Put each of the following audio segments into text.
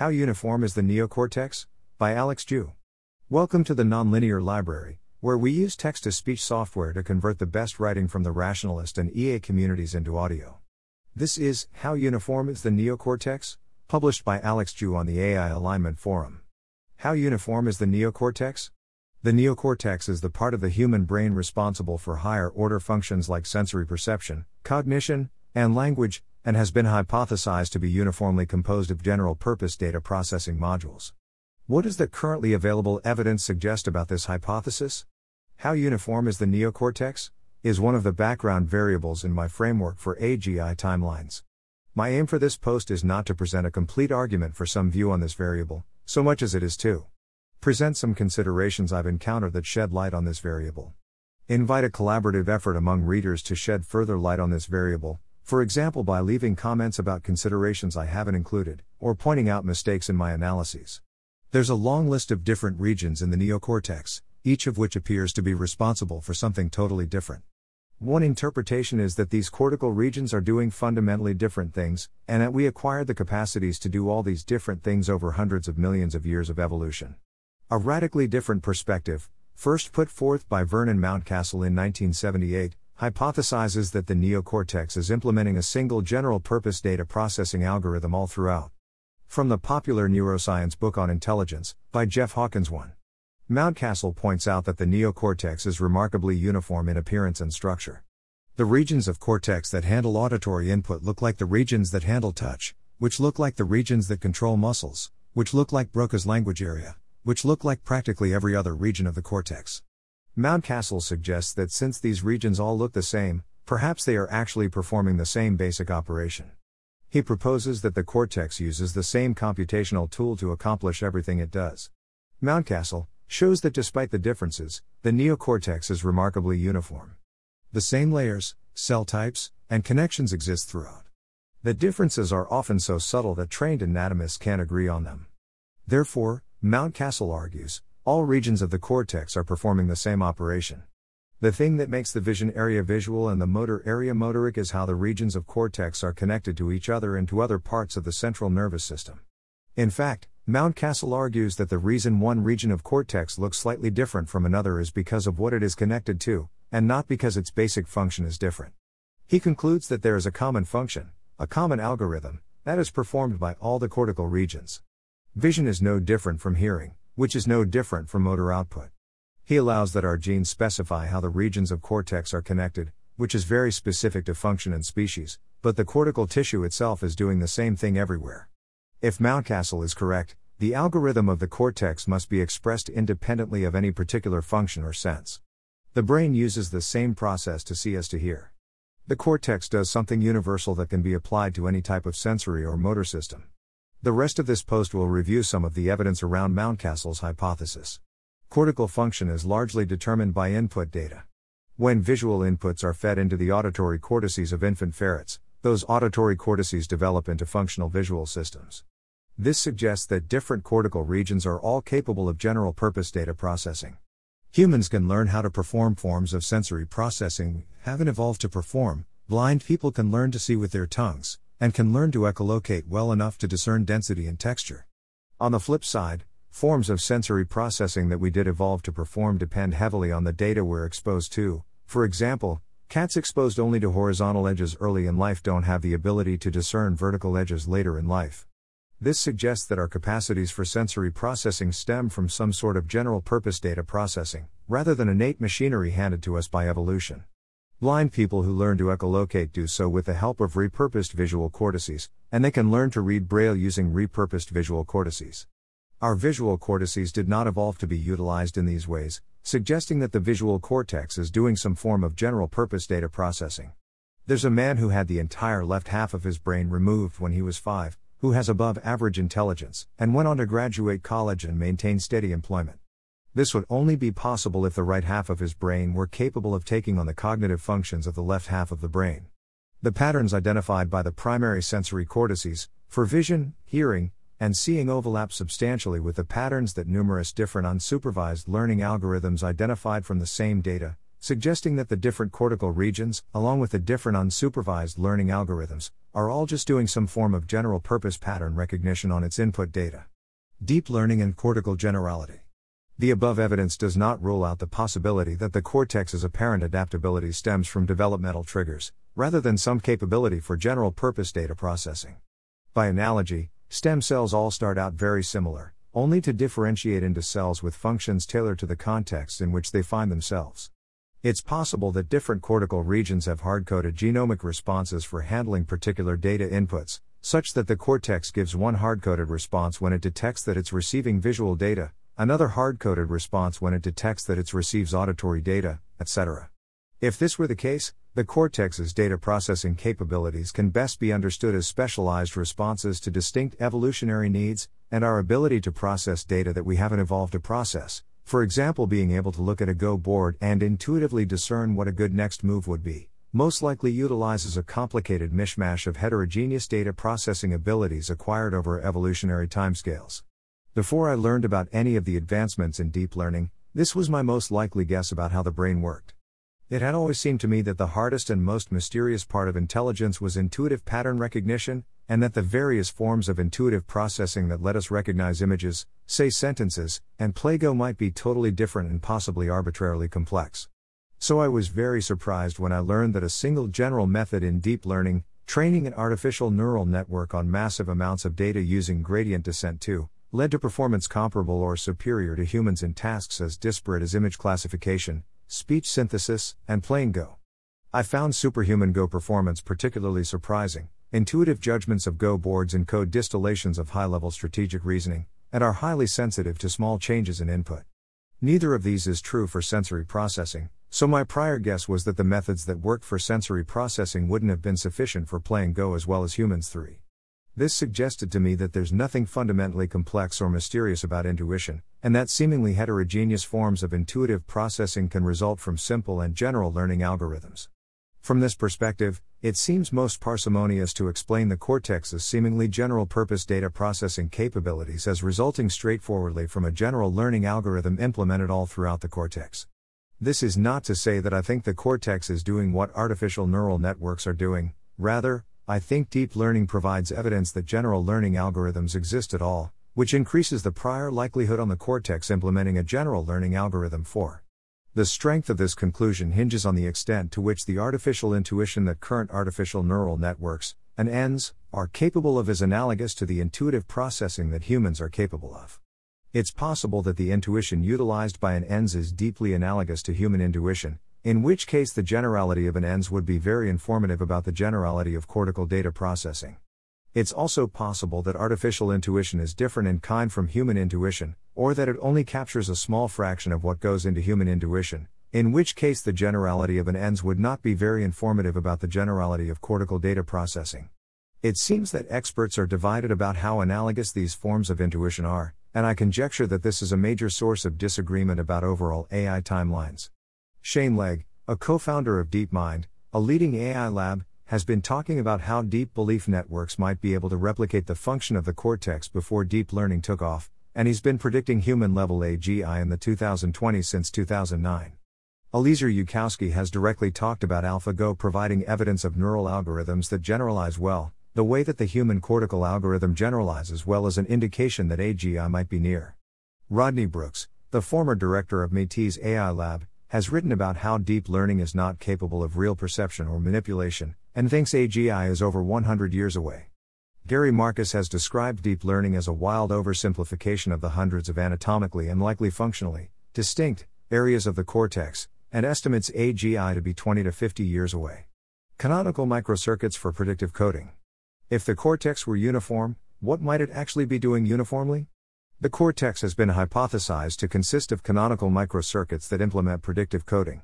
How Uniform is the Neocortex? by Alex Zhu. Welcome to the Nonlinear Library, where we use text to speech software to convert the best writing from the rationalist and EA communities into audio. This is How Uniform is the Neocortex? published by Alex Zhu on the AI Alignment Forum. How uniform is the neocortex? The neocortex is the part of the human brain responsible for higher order functions like sensory perception, cognition, and language, and has been hypothesized to be uniformly composed of general purpose data processing modules. What does the currently available evidence suggest about this hypothesis? How uniform is the neocortex? Is one of the background variables in my framework for AGI timelines. My aim for this post is not to present a complete argument for some view on this variable, so much as it is to present some considerations I've encountered that shed light on this variable. Invite a collaborative effort among readers to shed further light on this variable, for example by leaving comments about considerations I haven't included, or pointing out mistakes in my analyses. There's a long list of different regions in the neocortex, each of which appears to be responsible for something totally different. One interpretation is that these cortical regions are doing fundamentally different things, and that we acquired the capacities to do all these different things over hundreds of millions of years of evolution. A radically different perspective, first put forth by Vernon Mountcastle in 1978, hypothesizes that the neocortex is implementing a single general purpose data processing algorithm all throughout. From the popular neuroscience book on intelligence, by Jeff Hawkins 1. Mountcastle points out that the neocortex is remarkably uniform in appearance and structure. The regions of cortex that handle auditory input look like the regions that handle touch, which look like the regions that control muscles, which look like Broca's language area, which look like practically every other region of the cortex. Mountcastle suggests that since these regions all look the same, perhaps they are actually performing the same basic operation. He proposes that the cortex uses the same computational tool to accomplish everything it does. Mountcastle shows that despite the differences, the neocortex is remarkably uniform. The same layers, cell types, and connections exist throughout. The differences are often so subtle that trained anatomists can't agree on them. Therefore, Mountcastle argues, all regions of the cortex are performing the same operation. The thing that makes the vision area visual and the motor area motoric is how the regions of cortex are connected to each other and to other parts of the central nervous system. In fact, Mountcastle argues that the reason one region of cortex looks slightly different from another is because of what it is connected to, and not because its basic function is different. He concludes that there is a common function, a common algorithm, that is performed by all the cortical regions. Vision is no different from hearing, which is no different from motor output. He allows that our genes specify how the regions of cortex are connected, which is very specific to function and species, but the cortical tissue itself is doing the same thing everywhere. If Mountcastle is correct, the algorithm of the cortex must be expressed independently of any particular function or sense. The brain uses the same process to see as to hear. The cortex does something universal that can be applied to any type of sensory or motor system. The rest of this post will review some of the evidence around Mountcastle's hypothesis. Cortical function is largely determined by input data. When visual inputs are fed into the auditory cortices of infant ferrets, those auditory cortices develop into functional visual systems. This suggests that different cortical regions are all capable of general purpose data processing. Humans can learn how to perform forms of sensory processing, haven't evolved to perform, blind people can learn to see with their tongues, and can learn to echolocate well enough to discern density and texture. On the flip side, forms of sensory processing that we did evolve to perform depend heavily on the data we're exposed to. For example, cats exposed only to horizontal edges early in life don't have the ability to discern vertical edges later in life. This suggests that our capacities for sensory processing stem from some sort of general purpose data processing, rather than innate machinery handed to us by evolution. Blind people who learn to echolocate do so with the help of repurposed visual cortices, and they can learn to read Braille using repurposed visual cortices. Our visual cortices did not evolve to be utilized in these ways, suggesting that the visual cortex is doing some form of general purpose data processing. There's a man who had the entire left half of his brain removed when he was five, who has above average intelligence, and went on to graduate college and maintain steady employment. This would only be possible if the right half of his brain were capable of taking on the cognitive functions of the left half of the brain. The patterns identified by the primary sensory cortices, for vision, hearing, and seeing overlap substantially with the patterns that numerous different unsupervised learning algorithms identified from the same data, suggesting that the different cortical regions, along with the different unsupervised learning algorithms, are all just doing some form of general purpose pattern recognition on its input data. Deep learning and cortical generality. The above evidence does not rule out the possibility that the cortex's apparent adaptability stems from developmental triggers, rather than some capability for general purpose data processing. By analogy, stem cells all start out very similar, only to differentiate into cells with functions tailored to the context in which they find themselves. It's possible that different cortical regions have hard coded genomic responses for handling particular data inputs, such that the cortex gives one hard coded response when it detects that it's receiving visual data, another hard coded response when it detects that it receives auditory data, etc. If this were the case, the cortex's data processing capabilities can best be understood as specialized responses to distinct evolutionary needs, and our ability to process data that we haven't evolved to process, for example, being able to look at a Go board and intuitively discern what a good next move would be, most likely utilizes a complicated mishmash of heterogeneous data processing abilities acquired over evolutionary timescales. Before I learned about any of the advancements in deep learning, this was my most likely guess about how the brain worked. It had always seemed to me that the hardest and most mysterious part of intelligence was intuitive pattern recognition, and that the various forms of intuitive processing that let us recognize images, say sentences, and play Go might be totally different and possibly arbitrarily complex. So I was very surprised when I learned that a single general method in deep learning, training an artificial neural network on massive amounts of data using gradient descent 2, led to performance comparable or superior to humans in tasks as disparate as image classification, speech synthesis, and playing Go. I found superhuman Go performance particularly surprising, intuitive judgments of Go boards encode distillations of high level strategic reasoning, and are highly sensitive to small changes in input. Neither of these is true for sensory processing, so my prior guess was that the methods that worked for sensory processing wouldn't have been sufficient for playing Go as well as humans 3. This suggested to me that there's nothing fundamentally complex or mysterious about intuition, and that seemingly heterogeneous forms of intuitive processing can result from simple and general learning algorithms. From this perspective, it seems most parsimonious to explain the cortex's seemingly general purpose data processing capabilities as resulting straightforwardly from a general learning algorithm implemented all throughout the cortex. This is not to say that I think the cortex is doing what artificial neural networks are doing, rather, I think deep learning provides evidence that general learning algorithms exist at all, which increases the prior likelihood on the cortex implementing a general learning algorithm for. The strength of this conclusion hinges on the extent to which the artificial intuition that current artificial neural networks, and ANNs, are capable of is analogous to the intuitive processing that humans are capable of. It's possible that the intuition utilized by an ANNs is deeply analogous to human intuition, in which case the generality of an ANNs would be very informative about the generality of cortical data processing. It's also possible that artificial intuition is different in kind from human intuition, or that it only captures a small fraction of what goes into human intuition, in which case the generality of an ANNs would not be very informative about the generality of cortical data processing. It seems that experts are divided about how analogous these forms of intuition are, and I conjecture that this is a major source of disagreement about overall AI timelines. Shane Legg, a co founder of DeepMind, a leading AI lab, has been talking about how deep belief networks might be able to replicate the function of the cortex before deep learning took off, and he's been predicting human level AGI in the 2020s since 2009. Eliezer Yudkowsky has directly talked about AlphaGo providing evidence of neural algorithms that generalize well, the way that the human cortical algorithm generalizes well as an indication that AGI might be near. Rodney Brooks, the former director of MIT's AI lab, has written about how deep learning is not capable of real perception or manipulation, and thinks AGI is over 100 years away. Gary Marcus has described deep learning as a wild oversimplification of the hundreds of anatomically and likely functionally distinct areas of the cortex, and estimates AGI to be 20 to 50 years away. Canonical microcircuits for predictive coding. If the cortex were uniform, what might it actually be doing uniformly? The cortex has been hypothesized to consist of canonical microcircuits that implement predictive coding.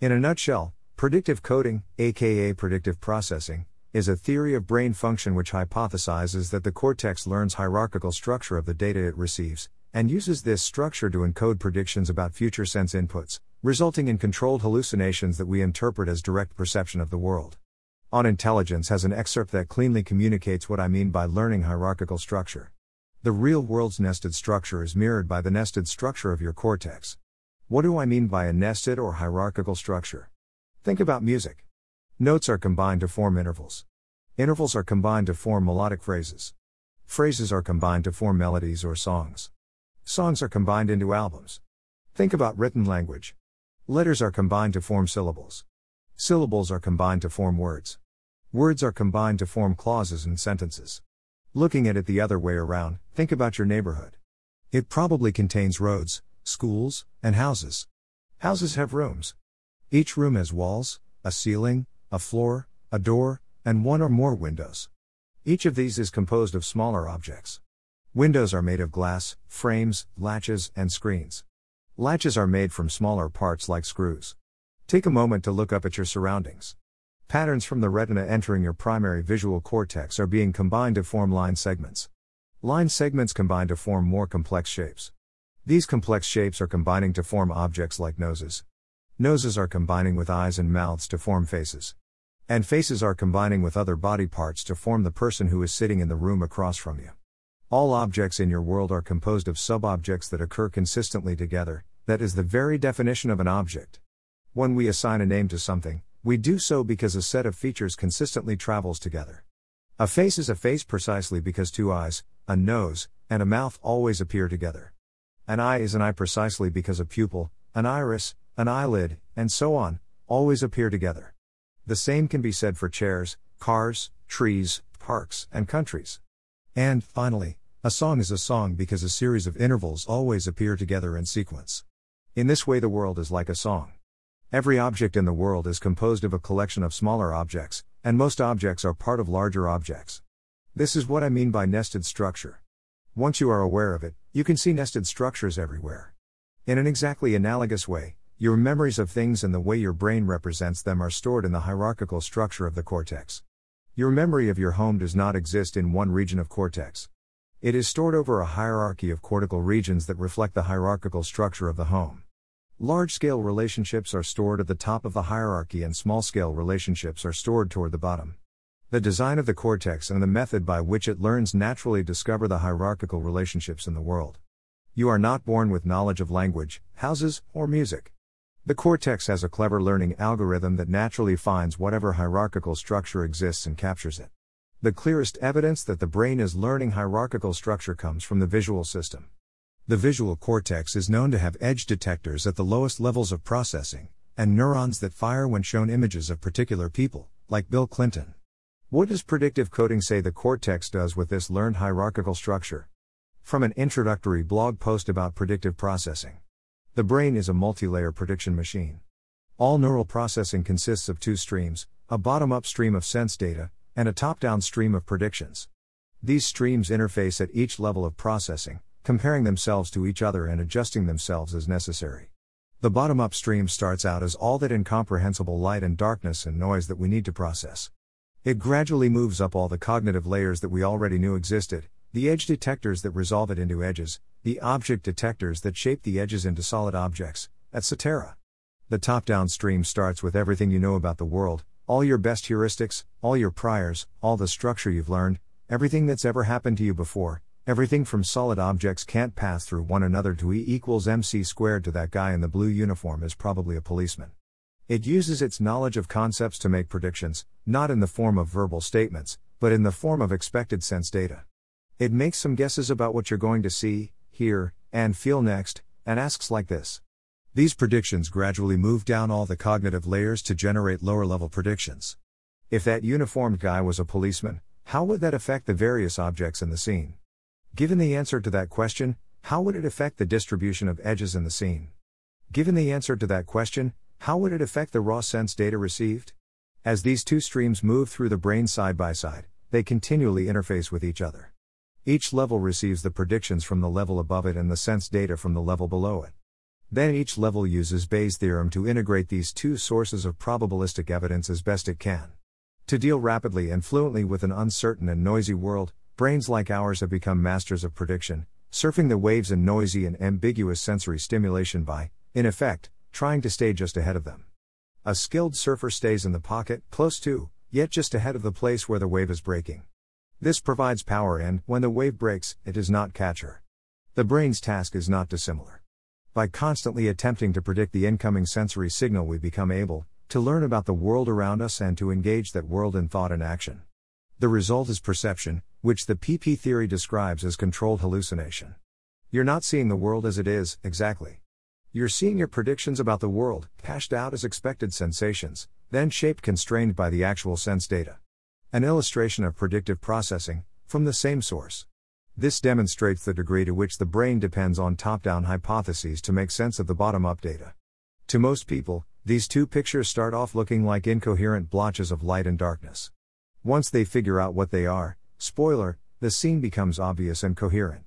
In a nutshell, predictive coding, aka predictive processing, is a theory of brain function which hypothesizes that the cortex learns hierarchical structure of the data it receives and uses this structure to encode predictions about future sense inputs, resulting in controlled hallucinations that we interpret as direct perception of the world. On Intelligence has an excerpt that cleanly communicates what I mean by learning hierarchical structure. The real world's nested structure is mirrored by the nested structure of your cortex. What do I mean by a nested or hierarchical structure? Think about music. Notes are combined to form intervals. Intervals are combined to form melodic phrases. Phrases are combined to form melodies or songs. Songs are combined into albums. Think about written language. Letters are combined to form syllables. Syllables are combined to form words. Words are combined to form clauses and sentences. Looking at it the other way around, think about your neighborhood. It probably contains roads, schools, and houses. Houses have rooms. Each room has walls, a ceiling, a floor, a door, and one or more windows. Each of these is composed of smaller objects. Windows are made of glass, frames, latches, and screens. Latches are made from smaller parts like screws. Take a moment to look up at your surroundings. Patterns from the retina entering your primary visual cortex are being combined to form line segments. Line segments combine to form more complex shapes. These complex shapes are combining to form objects like noses. Noses are combining with eyes and mouths to form faces. And faces are combining with other body parts to form the person who is sitting in the room across from you. All objects in your world are composed of subobjects that occur consistently together, that is the very definition of an object. When we assign a name to something, we do so because a set of features consistently travels together. A face is a face precisely because two eyes, a nose, and a mouth always appear together. An eye is an eye precisely because a pupil, an iris, an eyelid, and so on, always appear together. The same can be said for chairs, cars, trees, parks, and countries. And, finally, a song is a song because a series of intervals always appear together in sequence. In this way, the world is like a song. Every object in the world is composed of a collection of smaller objects, and most objects are part of larger objects. This is what I mean by nested structure. Once you are aware of it, you can see nested structures everywhere. In an exactly analogous way, your memories of things and the way your brain represents them are stored in the hierarchical structure of the cortex. Your memory of your home does not exist in one region of cortex. It is stored over a hierarchy of cortical regions that reflect the hierarchical structure of the home. Large scale relationships are stored at the top of the hierarchy, and small scale relationships are stored toward the bottom. The design of the cortex and the method by which it learns naturally discover the hierarchical relationships in the world. You are not born with knowledge of language, houses, or music. The cortex has a clever learning algorithm that naturally finds whatever hierarchical structure exists and captures it. The clearest evidence that the brain is learning hierarchical structure comes from the visual system. The visual cortex is known to have edge detectors at the lowest levels of processing, and neurons that fire when shown images of particular people, like Bill Clinton. What does predictive coding say the cortex does with this learned hierarchical structure? From an introductory blog post about predictive processing. The brain is a multi-layer prediction machine. All neural processing consists of two streams, a bottom-up stream of sense data, and a top-down stream of predictions. These streams interface at each level of processing, comparing themselves to each other and adjusting themselves as necessary. The bottom up stream starts out as all that incomprehensible light and darkness and noise that we need to process. It gradually moves up all the cognitive layers that we already knew existed, the edge detectors that resolve it into edges, the object detectors that shape the edges into solid objects, etc. The top down stream starts with everything you know about the world, all your best heuristics, all your priors, all the structure you've learned, everything that's ever happened to you before, Everything from solid objects can't pass through one another to E equals mc squared to that guy in the blue uniform is probably a policeman. It uses its knowledge of concepts to make predictions, not in the form of verbal statements, but in the form of expected sense data. It makes some guesses about what you're going to see, hear, and feel next, and asks like this. These predictions gradually move down all the cognitive layers to generate lower level predictions. If that uniformed guy was a policeman, how would that affect the various objects in the scene? Given the answer to that question, how would it affect the distribution of edges in the scene? Given the answer to that question, how would it affect the raw sense data received? As these two streams move through the brain side by side, they continually interface with each other. Each level receives the predictions from the level above it and the sense data from the level below it. Then each level uses Bayes' theorem to integrate these two sources of probabilistic evidence as best it can. To deal rapidly and fluently with an uncertain and noisy world, Brains like ours have become masters of prediction, surfing the waves in noisy and ambiguous sensory stimulation by, in effect, trying to stay just ahead of them. A skilled surfer stays in the pocket, close to, yet just ahead of the place where the wave is breaking. This provides power and, when the wave breaks, it does not catch her. The brain's task is not dissimilar. By constantly attempting to predict the incoming sensory signal, we become able to learn about the world around us and to engage that world in thought and action. The result is perception, which the PP theory describes as controlled hallucination. You're not seeing the world as it is, exactly. You're seeing your predictions about the world, hashed out as expected sensations, then shaped constrained by the actual sense data. An illustration of predictive processing, from the same source. This demonstrates the degree to which the brain depends on top down hypotheses to make sense of the bottom up data. To most people, these two pictures start off looking like incoherent blotches of light and darkness. Once they figure out what they are, spoiler, the scene becomes obvious and coherent.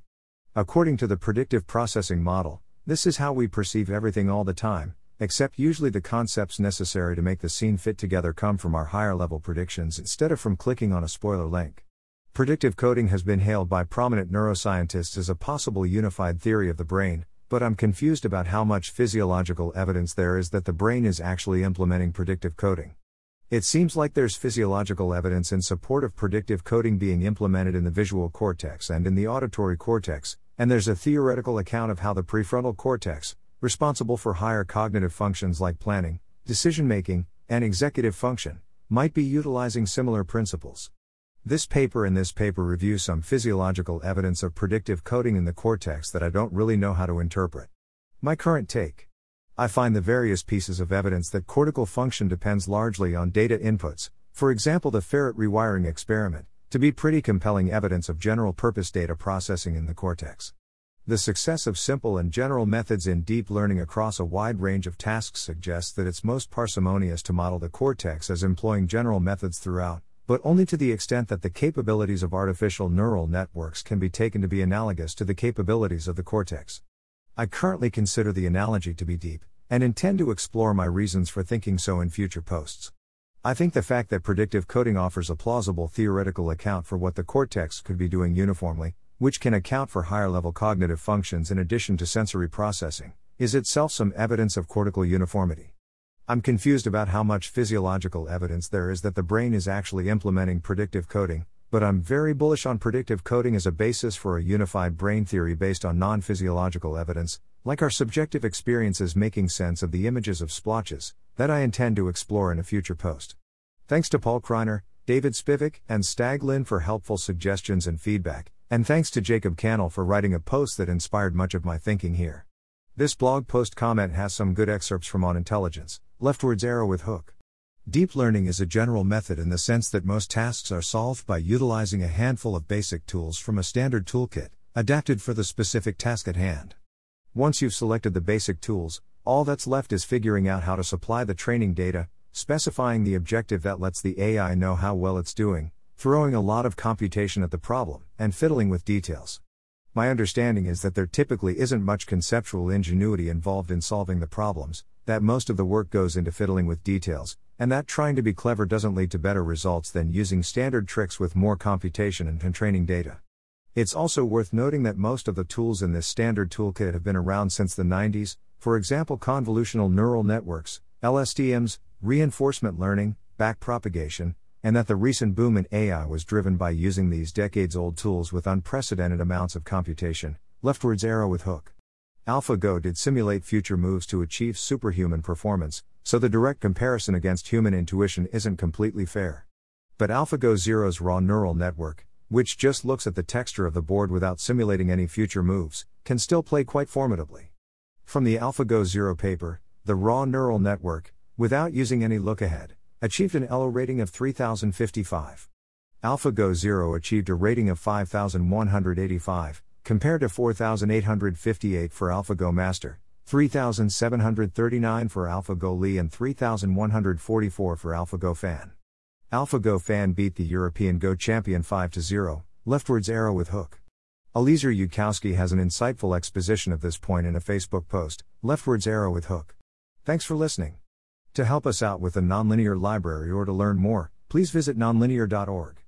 According to the predictive processing model, this is how we perceive everything all the time, except usually the concepts necessary to make the scene fit together come from our higher level predictions instead of from clicking on a spoiler link. Predictive coding has been hailed by prominent neuroscientists as a possible unified theory of the brain, but I'm confused about how much physiological evidence there is that the brain is actually implementing predictive coding. It seems like there's physiological evidence in support of predictive coding being implemented in the visual cortex and in the auditory cortex, and there's a theoretical account of how the prefrontal cortex, responsible for higher cognitive functions like planning, decision making, and executive function, might be utilizing similar principles. This paper and this paper review some physiological evidence of predictive coding in the cortex that I don't really know how to interpret. My current take. I find the various pieces of evidence that cortical function depends largely on data inputs, for example, the ferret rewiring experiment, to be pretty compelling evidence of general purpose data processing in the cortex. The success of simple and general methods in deep learning across a wide range of tasks suggests that it's most parsimonious to model the cortex as employing general methods throughout, but only to the extent that the capabilities of artificial neural networks can be taken to be analogous to the capabilities of the cortex. I currently consider the analogy to be deep, and intend to explore my reasons for thinking so in future posts. I think the fact that predictive coding offers a plausible theoretical account for what the cortex could be doing uniformly, which can account for higher level cognitive functions in addition to sensory processing, is itself some evidence of cortical uniformity. I'm confused about how much physiological evidence there is that the brain is actually implementing predictive coding, but I'm very bullish on predictive coding as a basis for a unified brain theory based on non physiological evidence, like our subjective experiences making sense of the images of splotches, that I intend to explore in a future post. Thanks to Paul Kreiner, David Spivak, and Stag Lynn for helpful suggestions and feedback, and thanks to Jacob Cannell for writing a post that inspired much of my thinking here. This blog post comment has some good excerpts from On Intelligence, leftwards arrow with hook. Deep learning is a general method in the sense that most tasks are solved by utilizing a handful of basic tools from a standard toolkit, adapted for the specific task at hand. Once you've selected the basic tools, all that's left is figuring out how to supply the training data, specifying the objective that lets the AI know how well it's doing, throwing a lot of computation at the problem, and fiddling with details. My understanding is that there typically isn't much conceptual ingenuity involved in solving the problems, that most of the work goes into fiddling with details, and that trying to be clever doesn't lead to better results than using standard tricks with more computation and training data. It's also worth noting that most of the tools in this standard toolkit have been around since the 90s, for example, convolutional neural networks, LSTMs, reinforcement learning, backpropagation, and that the recent boom in AI was driven by using these decades old tools with unprecedented amounts of computation. Leftwards arrow with hook. AlphaGo did simulate future moves to achieve superhuman performance, so the direct comparison against human intuition isn't completely fair. But AlphaGo Zero's raw neural network, which just looks at the texture of the board without simulating any future moves, can still play quite formidably. From the AlphaGo Zero paper, the raw neural network, without using any look ahead, achieved an ELO rating of 3055. AlphaGo Zero achieved a rating of 5185, compared to 4858 for AlphaGo Master, 3739 for AlphaGo Lee, and 3144 for AlphaGo Fan. AlphaGo Fan beat the European Go champion 5 0, leftwards arrow with hook. Eliezer Yudkowsky has an insightful exposition of this point in a Facebook post, leftwards arrow with hook. Thanks for listening. To help us out with the Nonlinear Library or to learn more, please visit nonlinear.org.